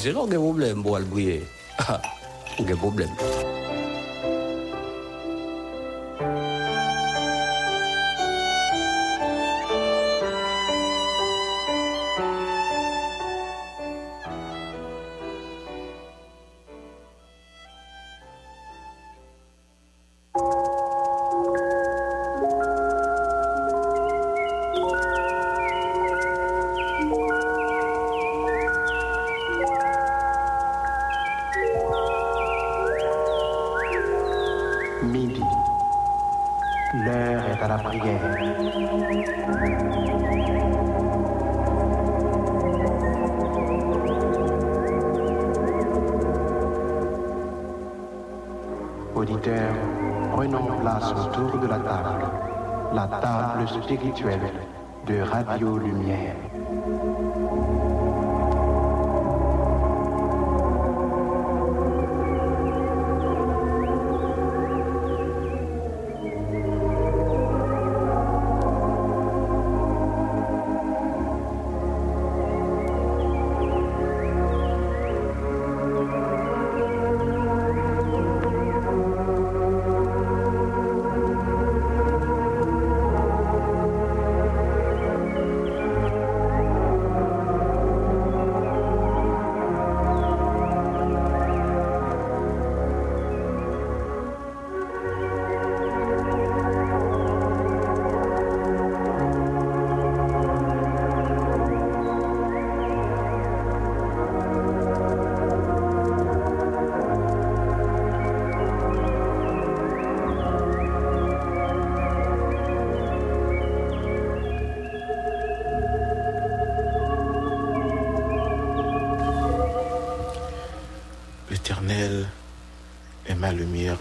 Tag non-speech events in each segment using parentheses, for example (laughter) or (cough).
se nou gen problem bo al bouye, ha, (laughs) gen problem. Table spirituelle de Radio Lumière.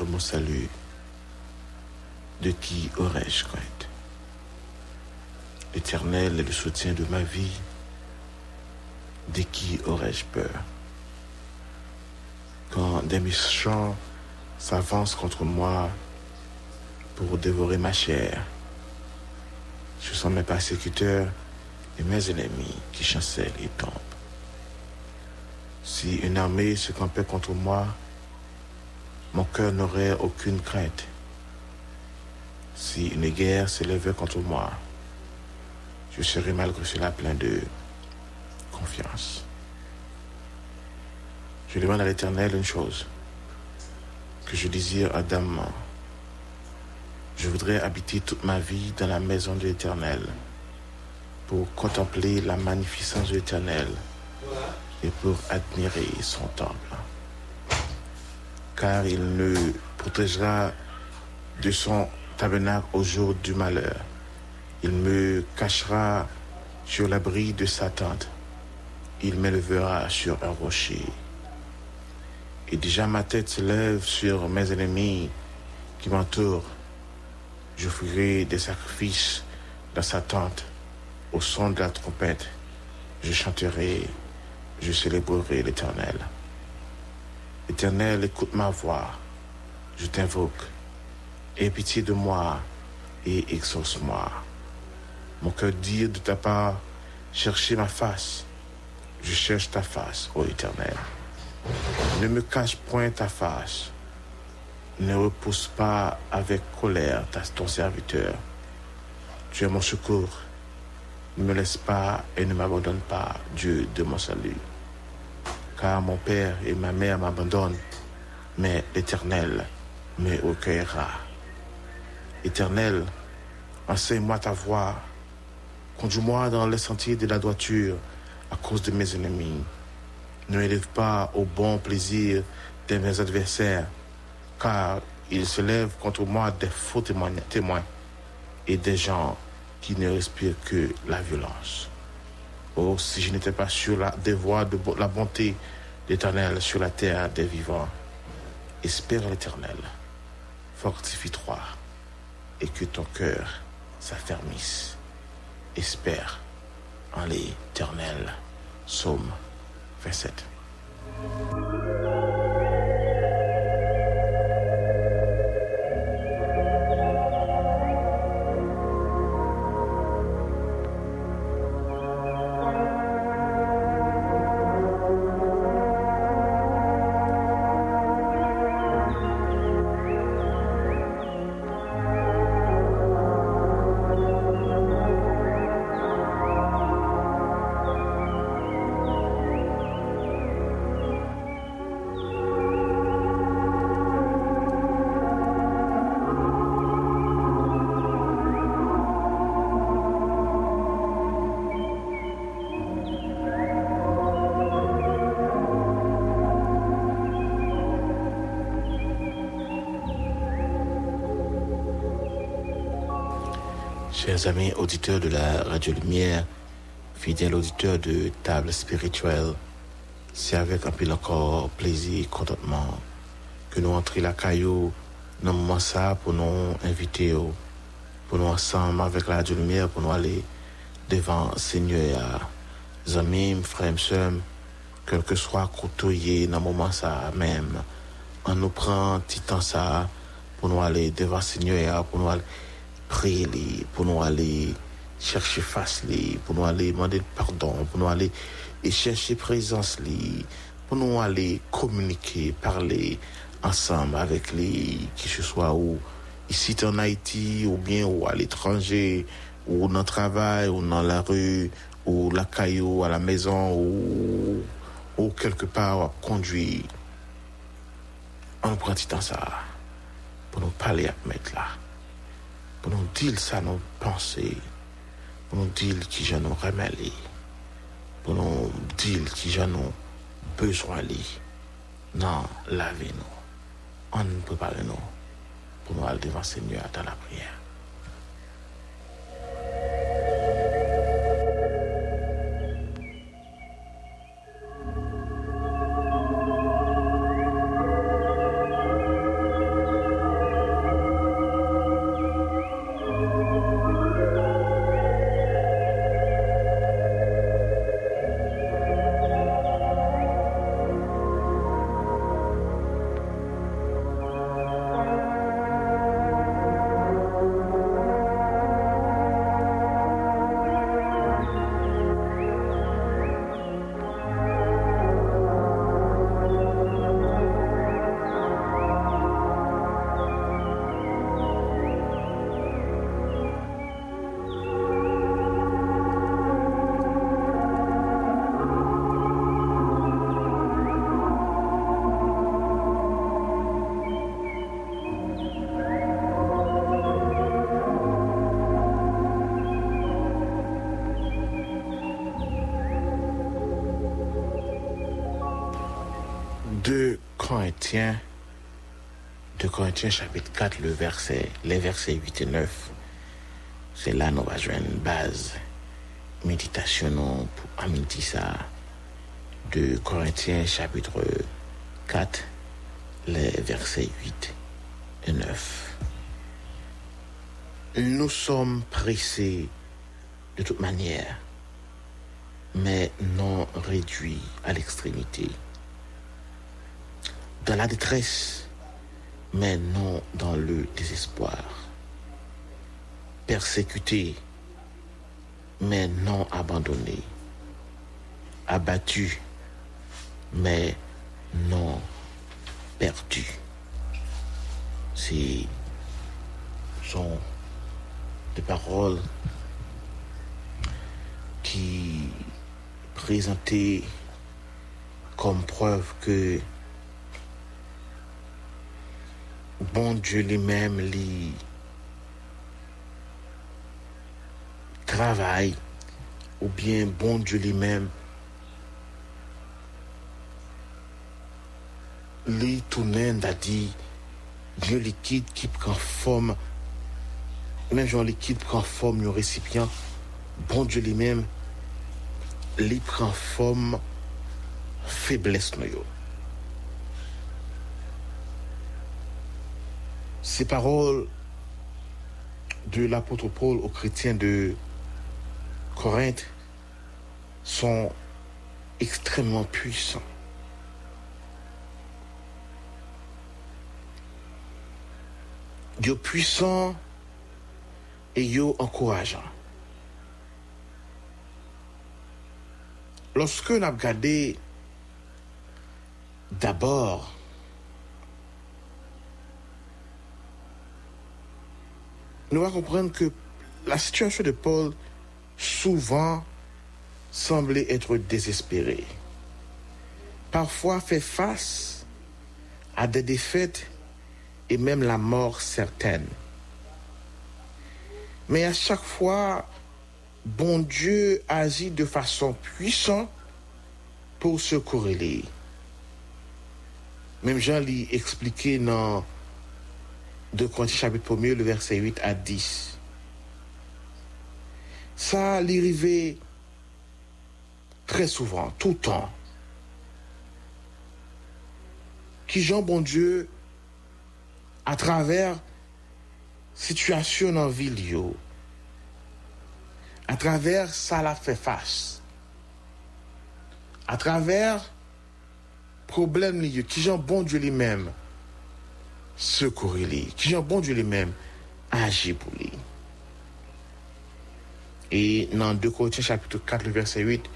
Mon salut. De qui aurais-je crainte L'Éternel est le soutien de ma vie. De qui aurais-je peur? Quand des méchants s'avancent contre moi pour dévorer ma chair, ce sont mes persécuteurs et mes ennemis qui chancellent et tombent. Si une armée se campait contre moi, mon cœur n'aurait aucune crainte. Si une guerre s'élevait contre moi, je serais malgré cela plein de confiance. Je demande à l'Éternel une chose que je désire ardemment. Je voudrais habiter toute ma vie dans la maison de l'Éternel pour contempler la magnificence de l'Éternel et pour admirer son temple. Car il ne protégera de son tabernacle au jour du malheur. Il me cachera sur l'abri de sa tente. Il m'élevera sur un rocher. Et déjà ma tête se lève sur mes ennemis qui m'entourent. Je des sacrifices dans sa tente au son de la trompette. Je chanterai je célébrerai l'Éternel. Éternel, écoute ma voix, je t'invoque. Aie pitié de moi et exauce-moi. Mon cœur dit de ta part, cherchez ma face. Je cherche ta face, ô Éternel. Ne me cache point ta face. Ne repousse pas avec colère ton serviteur. Tu es mon secours. Ne me laisse pas et ne m'abandonne pas, Dieu de mon salut. Car mon père et ma mère m'abandonnent, mais l'Éternel me recueillera. Éternel, enseigne-moi ta voie. Conduis-moi dans les sentiers de la droiture à cause de mes ennemis. Ne élève pas au bon plaisir de mes adversaires, car ils se lèvent contre moi des faux témoins et des gens qui ne respirent que la violence. Oh, si je n'étais pas sur la, des de la bonté d'éternel sur la terre des vivants, espère l'éternel, fortifie-toi et que ton cœur s'affermisse. Espère en l'éternel. Psaume 27. Chers amis auditeurs de la Radio Lumière, fidèles auditeurs de Table Spirituelle, c'est avec un peu encore plaisir et contentement que nous entrons la caillou dans moment ça pour nous inviter, pour nous ensemble avec la Radio Lumière, pour nous aller devant Seigneur, amis, frères et sœurs, quel que soit côtoyé dans moment ça même, on nous prend petit temps ça pour nous aller devant Seigneur, pour nous aller prier, pour nous aller chercher face, pour nous aller demander pardon, pour nous aller et chercher présence, pour nous aller communiquer, parler ensemble avec les, qui ce soit où, ici en Haïti, ou bien ou à l'étranger, ou dans le travail, ou dans la rue, ou la caillou, à la maison, ou, ou quelque part, à conduire. On prend ça pour nous parler à mettre là, pour nous dire ça, nos pensées, pour nous dire qui j'en nous remêlé, pour nous dire qui j'en nous besoin li. Non, lavez-nous, on préparez-nous pour nous aller devant Seigneur dans la prière. Corinthiens, de Corinthiens chapitre 4, le verset, les versets 8 et 9, c'est là nous joindre une base méditation pour amiti ça. De Corinthiens chapitre 4, les versets 8 et 9. Nous sommes pressés de toute manière, mais non réduits à l'extrémité dans la détresse, mais non dans le désespoir. Persécuté, mais non abandonné. Abattu, mais non perdu. C'est sont des paroles qui présentaient comme preuve que bon Dieu lui-même lui travaille ou bien bon Dieu lui-même lui tourne a dit Dieu liquide qui prend forme même genre liquide prend forme un récipient bon Dieu lui-même lui prend forme faiblesse nous Ces paroles de l'apôtre Paul aux chrétiens de Corinthe sont extrêmement puissants. Dieu puissant et Dieu encourageant. Lorsque nous avons regardé d'abord nous allons comprendre que la situation de Paul souvent semblait être désespérée. Parfois fait face à des défaites et même la mort certaine. Mais à chaque fois, bon Dieu agit de façon puissante pour se corréler. Même Jean l'a expliqué dans 2 Corinthiens chapitre 1 le verset 8 à 10. Ça l'arrivait très souvent, tout le temps. Qui Jean bon Dieu, à travers situation dans ville, à travers ça la fait face, à travers problème qui Jean bon Dieu lui-même secourir lui, qui Jean bon Dieu lui-même agir pour lui. Et dans 2 Corinthiens chapitre 4, le verset 8,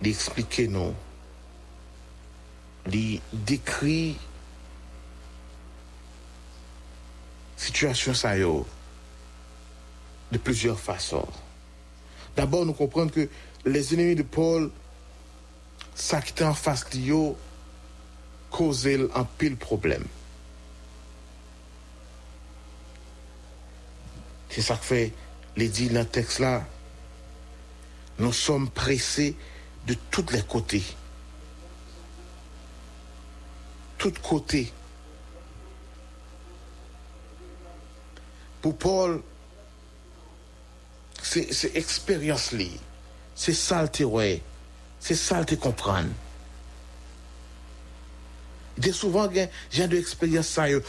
il explique nous, il décrit situation ça yo, de plusieurs façons. D'abord, nous comprenons que les ennemis de Paul, ça qui en face de yo, causait un pile problème. C'est ça que fait les dit dans le texte là. Nous sommes pressés de tous les côtés. Tous côtés. Pour Paul, c'est c'est expérience là. C'est ça le. C'est ça le comprendre. A souvent gen j'ai de expérience ça yo,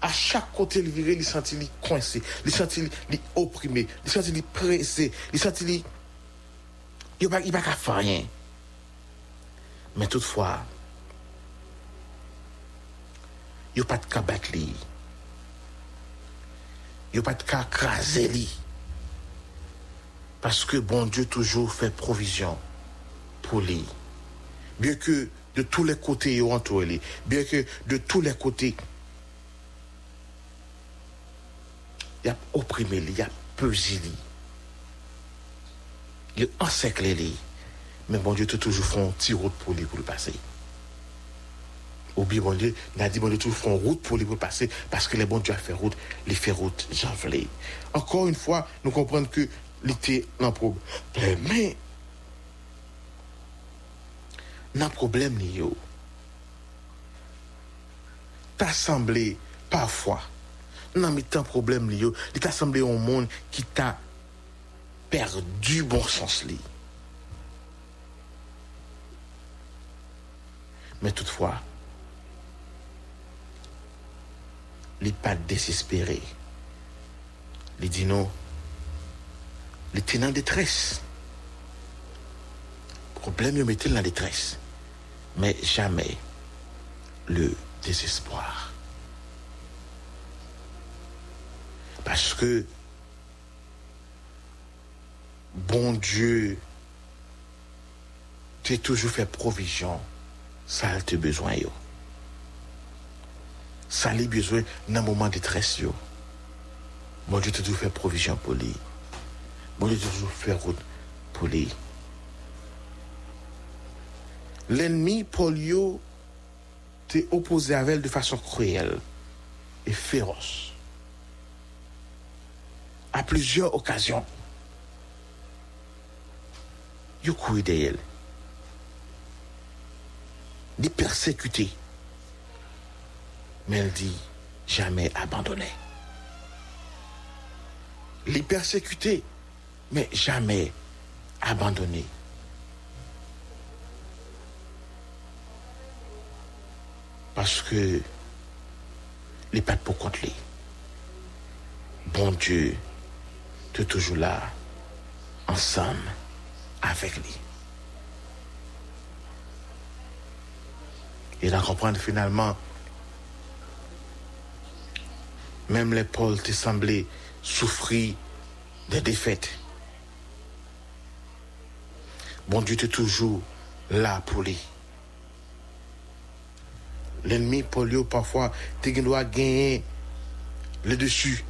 à chaque côté il viré, il senti il coincé, il senti il opprimé, il senti il pressé, il senti il il pas il pas qu'à faire rien. Mais toutefois il pas de cas battre li. Pas de cas craser li. Parce que bon Dieu toujours fait provision pour lui. Bien que de tous les côtés il entoure lui, bien que de tous les côtés il a opprimé lui, il a pesé lui. Il a encerclé. Mais bon Dieu, tu toujours fait un petit route pour lui pour le passer. Oublie bon Dieu, il a dit bon Dieu, toujours fait une route pour lui pour le passer parce que les bon Dieu a fait route, les fait route, j'en. Encore une fois, nous comprenons que l'été un problème. Nan problème li yo. Ta semblé parfois nan mi tan problème li yo, li ta semblé un monde qui t'a perdu bon sens li. Mais toutefois, li pas désespéré. Li dit non, li était en détresse. Problème, il mettait dans la détresse mais jamais le désespoir. Parce que bon Dieu t'es toujours fait provision, ça a te besoin yo. Ça a besoin dans un moment de détresse yo. Bon Dieu t'a toujours fait provision pour lui. Bon Dieu t'a toujours fait route pour lui. L'ennemi polio t'est opposé à elle de façon cruelle et féroce. À plusieurs occasions. Il couru d'elle. Ni persécuté. Mais elle dit jamais abandonné. Les persécuter, mais jamais abandonné. Parce que les pas pour contre lui. Bon Dieu, tu es toujours là, ensemble, avec lui. Et là, comprendre finalement, même les Paul te semblé souffrir des défaites. Bon Dieu, tu es toujours là pour lui. L'ennemi polio parfois, tu dois gagner le dessus.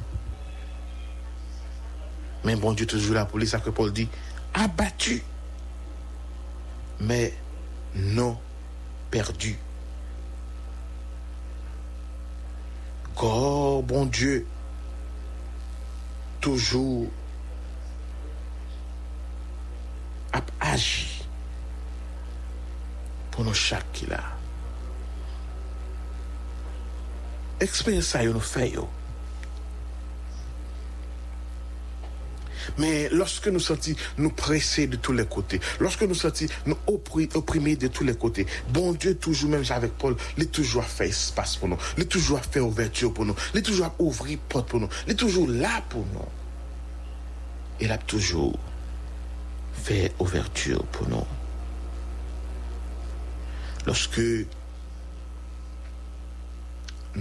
Mais bon Dieu toujours là pour lui, ça que Paul dit, abattu, mais non perdu. Corps, bon Dieu, toujours agi pour nous chaque qui là. Expérience ça nous fait. Mais lorsque nous sentons nous pressés de tous les côtés, lorsque nous sentons nous oppri- opprimés de tous les côtés, bon Dieu, toujours même avec Paul, il est toujours fait espace pour nous, il est toujours fait ouverture pour nous, il est toujours ouvrir porte pour nous, il est toujours là pour nous. Il a toujours fait ouverture pour nous. Lorsque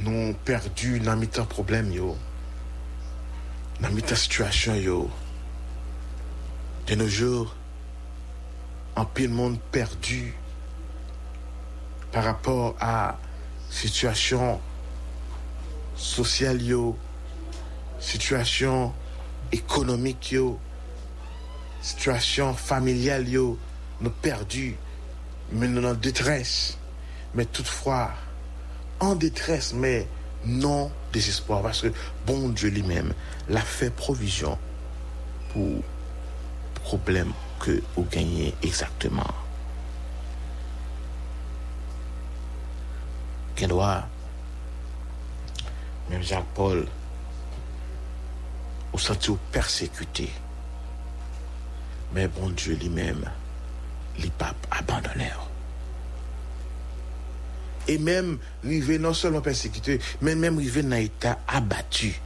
nous perdu dans mi problème yo, dans mi situation yo, de nos jours, en pile monde perdu par rapport à situation sociale yo, situation économique yo, situation familiale yo, nous perdu, mais nous en détresse. Mais toutefois, en détresse, mais non désespoir, parce que bon Dieu lui-même l'a fait provision pour problème que vous gagnez exactement. Qu'elle doit, même Jacques-Paul, au senti persécuté. Mais bon Dieu lui-même, les papes abandonnés. Et même, rivé non seulement persécuté, mais même rivé dans l'état abattu.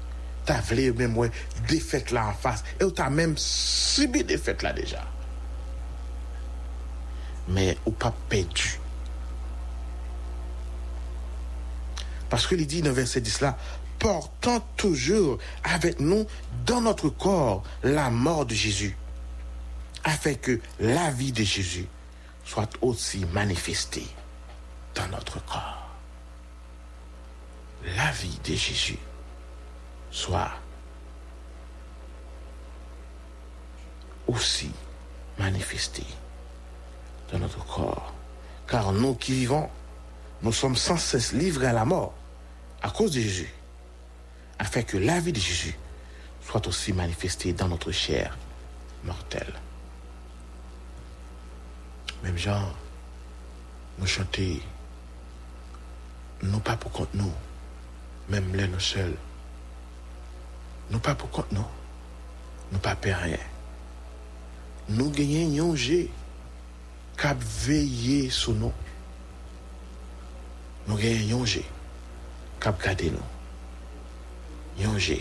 T'as voulu même ouais, défaite là en face. Et t'as même subi défaite là déjà. Mais ou pas perdu. Parce que il dit dans verset 10 là, portant toujours avec nous dans notre corps la mort de Jésus, afin que la vie de Jésus soit aussi manifestée dans notre corps. La vie de Jésus soit aussi manifestée dans notre corps. Car nous qui vivons, nous sommes sans cesse livrés à la mort à cause de Jésus, afin que la vie de Jésus soit aussi manifestée dans notre chair mortelle. Même genre, nous chanter, non pas pour contre nous, même les nous seuls. Non pas pour contre nous, nous pas perdre rien. Nous gagnons un Dieu cap veiller sur nous. Nous gagnons un Dieu cap garder nous. Un Dieu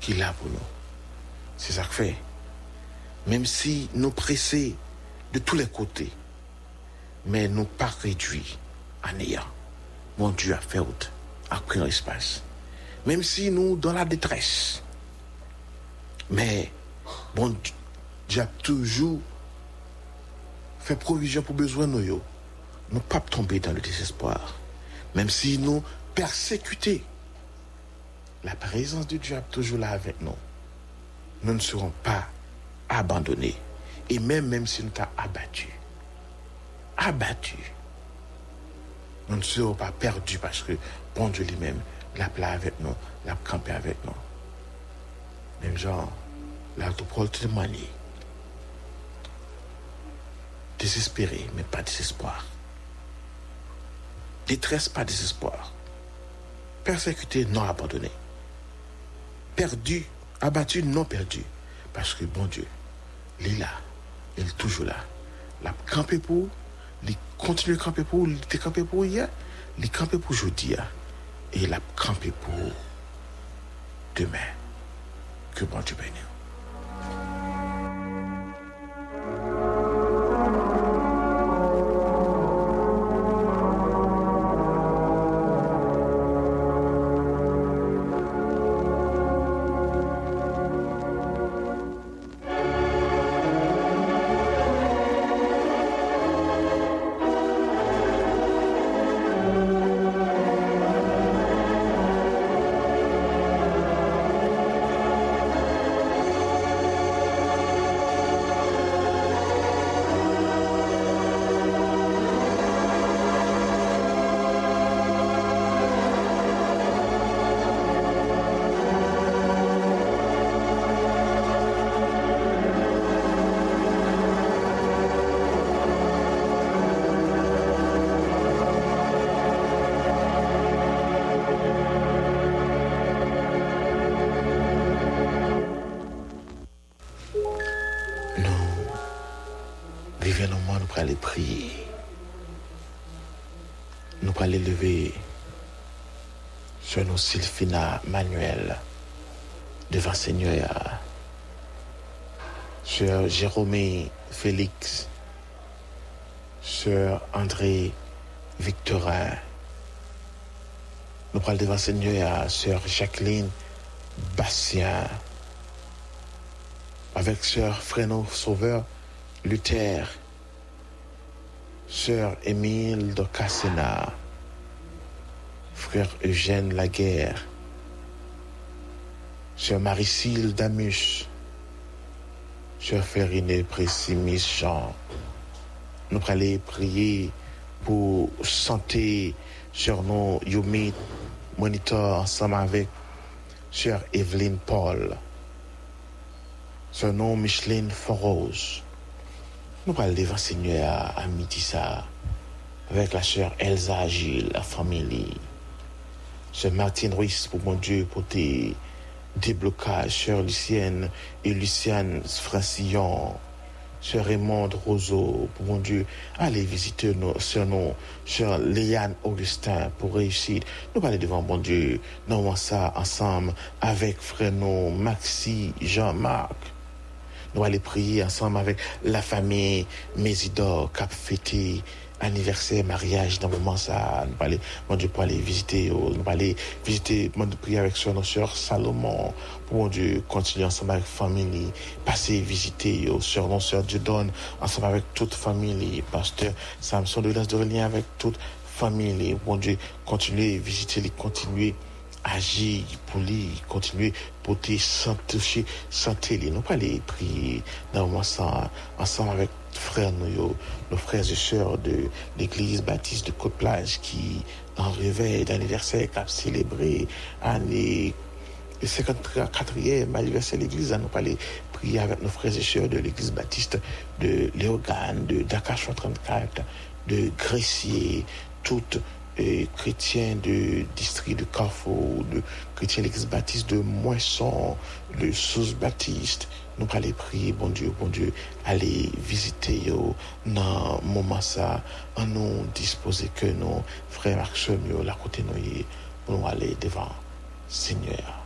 qui est là pour nous. C'est ça que fait. Même si nous pressés de tous les côtés, mais nous pas réduits à néant. Mon Dieu a fait autre, a pris un espace. Même si nous dans la détresse, mais bon Dieu a toujours fait provision pour besoin de nous. Nous pas tomber dans le désespoir. Même si nous persécutés, la présence de Dieu est toujours là avec nous. Nous ne serons pas abandonnés. Et même, même si nous t'as abattus, abattus, nous ne serons pas perdus parce que bon Dieu lui-même l'a plat avec nous, l'a campé avec nous. Même genre, l'apôtre témoigné. Désespéré, mais pas désespoir. Détresse, pas désespoir. Persécuté, non abandonné. Perdu, abattu, non perdu. Parce que bon Dieu, il est là, il est toujours là. Il a campé pour, il continue de camper pour, il campé pour hier, il est campé pour aujourd'hui. Et il a campé pour demain. Que bon Dieu bénisse. Sylphina Manuel devant Seigneur. Sur Jérôme Félix. Sur André Victorin. Nous allons devant Seigneur, Sœur Jacqueline Bastien. Avec Sœur Fréno Sauveur Luther. Sœur Émile de Cassena. Frère Eugène Laguerre. Sœur Maricille Damus. Sœur Fériné Précimis Jean. Nous allons prier pour santé sur nos Yumi Monitor ensemble avec Sœur Evelyne Paul. Son nom Micheline Forose. Nous allons devant Seigneur à midi avec la sœur Elsa Agile, la famille. Sœur Martine Ruiz pour mon Dieu pour tes déblocages. Sœur Lucienne et Luciane Francillon. Sœur Raymond Roseau, pour mon Dieu, allez visiter nos sœurs, nos sœur Léane Augustin pour réussir. Nous allons devant mon Dieu, nous ça ensemble avec nous, Maxi, Jean-Marc. Nous allons prier ensemble avec la famille Mésidor, Cap anniversaire, mariage, dans le moment ça, nous aller, mon Dieu, pour aller visiter, nous allons aller visiter, mon Dieu, prier avec soeur, nos sœurs Salomon, pour mon Dieu, continuer ensemble avec famille, passer, visiter, aux sœurs, nos sœurs, Dieu donne, ensemble avec toute famille, pasteur Samson de l'Est de lien avec toute famille, mon Dieu, continuer, visiter, les continuer, agir pour lui, continuer, porter, sans toucher, sans télé. Nous pas aller prier dans le moment ça, ensemble avec frères nous, nos frères et sœurs de l'église baptiste de Côte-Plage qui, en réveil d'anniversaire, qui a célébré année le 54e anniversaire de l'église, nous pas aller prier avec nos frères et sœurs de l'église baptiste de Léogane, de Dakar 34, de Gressier, toutes et chrétiens du district de Carrefour, de chrétiens de l'église baptiste de Moisson, de Nous allons prier, bon Dieu, bon Dieu, aller visiter yo dans moment ça, en nous disposer que nos frères Marc la côté nous, pour nous aller devant Seigneur.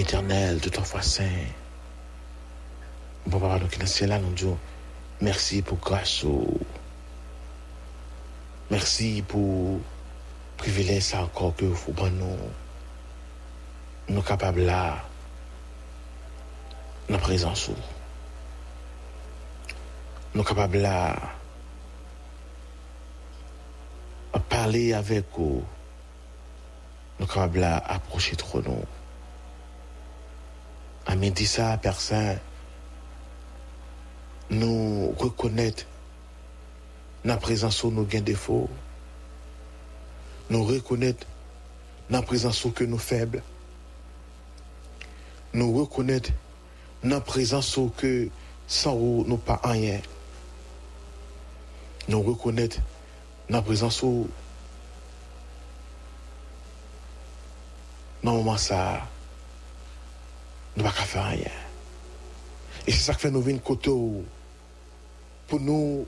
éternel, de ton foi donc, là, nous disons merci pour grâce. Merci pour privilège ça encore que vous bon nous. Nous capables là, dans présence. Nous capables là, à parler avec vous. Nous capables là, approcher trop nous. Amen dit ça, personne nous reconnaître la présence où nous gain défaut. Nous reconnaître la présence où que nous faibles. Nous reconnaître la présence où que sans où nous pas rien. Nous reconnaître la présence où normalement ça nous ne pas faire rien. Et c'est ça qui fait nous venir côté pour nous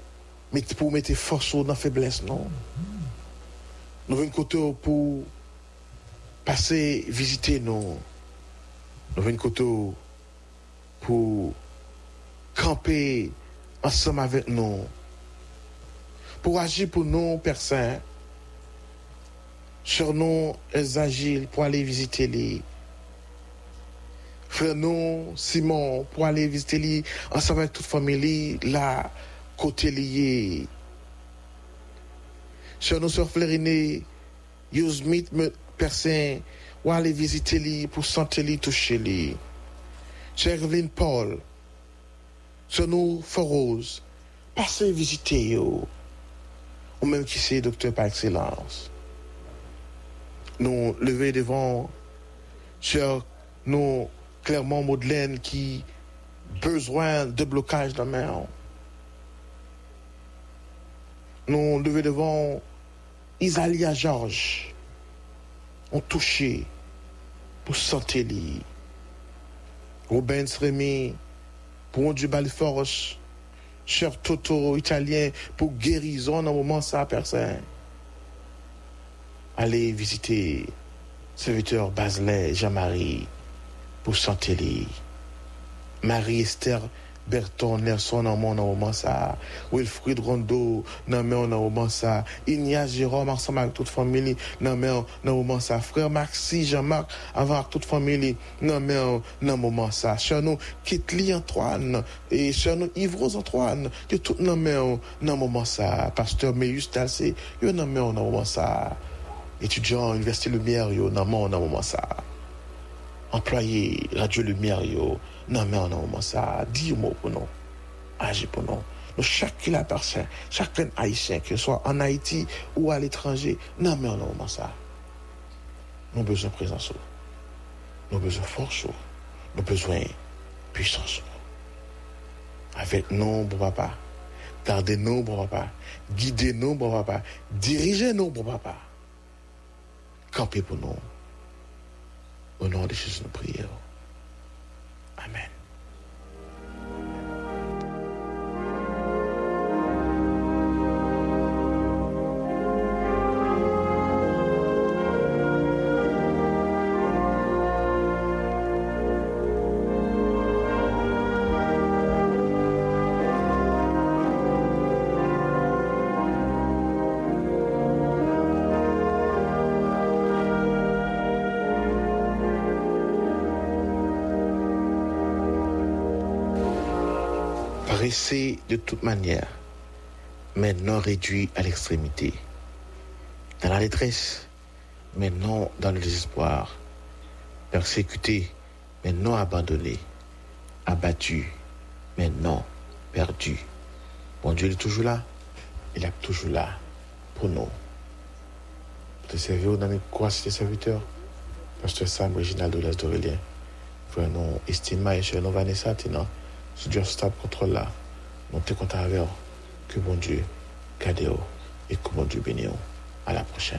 pour mettre force dans la faiblesse, non? Nous venons côté pour passer, visiter nous. Nous venons côté pour camper ensemble avec nous. Pour agir pour nous, personnes. Sur nous, elles agissent pour aller visiter les frère nous, Simon, pour aller visiter lui, ensemble avec toute famille, là, côté lié. Sur nous, sœur Flériné, meet personne, ou aller visiter lui, pour sentir lui, toucher lui. Sœur Evelyn Paul, sur nous, Forose, passez visiter yo. Ou même qui c'est docteur par excellence. Nous lever devant, sur nous, clairement Madeleine qui besoin de blocage de main. Nous lever devant Isalia Georges. On touché pour santé. Robin Rémy pour Dieu belle force. Cher Toto italien pour guérison dans le moment ça personne. Allez visiter serviteur Baselet Jean-Marie pour santé. Marie-Esther Berton Nelson nan mon nan moment ça. Wilfried Rondo nan men nan moment ça. Ignace Jérôme ensemble avec toute famille nan men nan moment ça. Frère Maxi Jean-Marc avant avec toute famille nan men nan moment ça. Cher nous Kitli Antoine et cher nous Yves Antoine de tout nan men nan moment ça. Pasteur Meus Dalcé yo nan men nan moment ça. Étudiant Université Lumière yo nan men nan moment ça. Employé Radio Lumière yo nan men moment ça. Dis mot pour nous. Agis pour nous. Nous, chacun appartient, chacun haïtien, que ce soit en Haïti ou à l'étranger, nan men nan ça. Nous besoin de présence. Nous avons besoin de force. Nous avons besoin de puissance. Avec nous, bon papa. Gardez-nous, bon papa. Guidez-nous, bon papa. Dirigez-nous, bon papa. Campez pour nous. Au nom de Jésus, nous prions. Amen. Pressé de toute manière, mais non réduit à l'extrémité. Dans la détresse, mais non dans le désespoir. Persécuté, mais non abandonné. Abattu, mais non perdu. Bon Dieu il est toujours là. Il est toujours là pour nous. Pour te servir dans mes quoi, c'est serviteurs? Pasteur Sam, Reginaldo Les d'Aurélien. Frère, nous estimons et cher nous Vanessa, non? Si Dieu stable contre là, te comptons avec vous. Que bon Dieu vous et que bon Dieu bénisse. À la prochaine.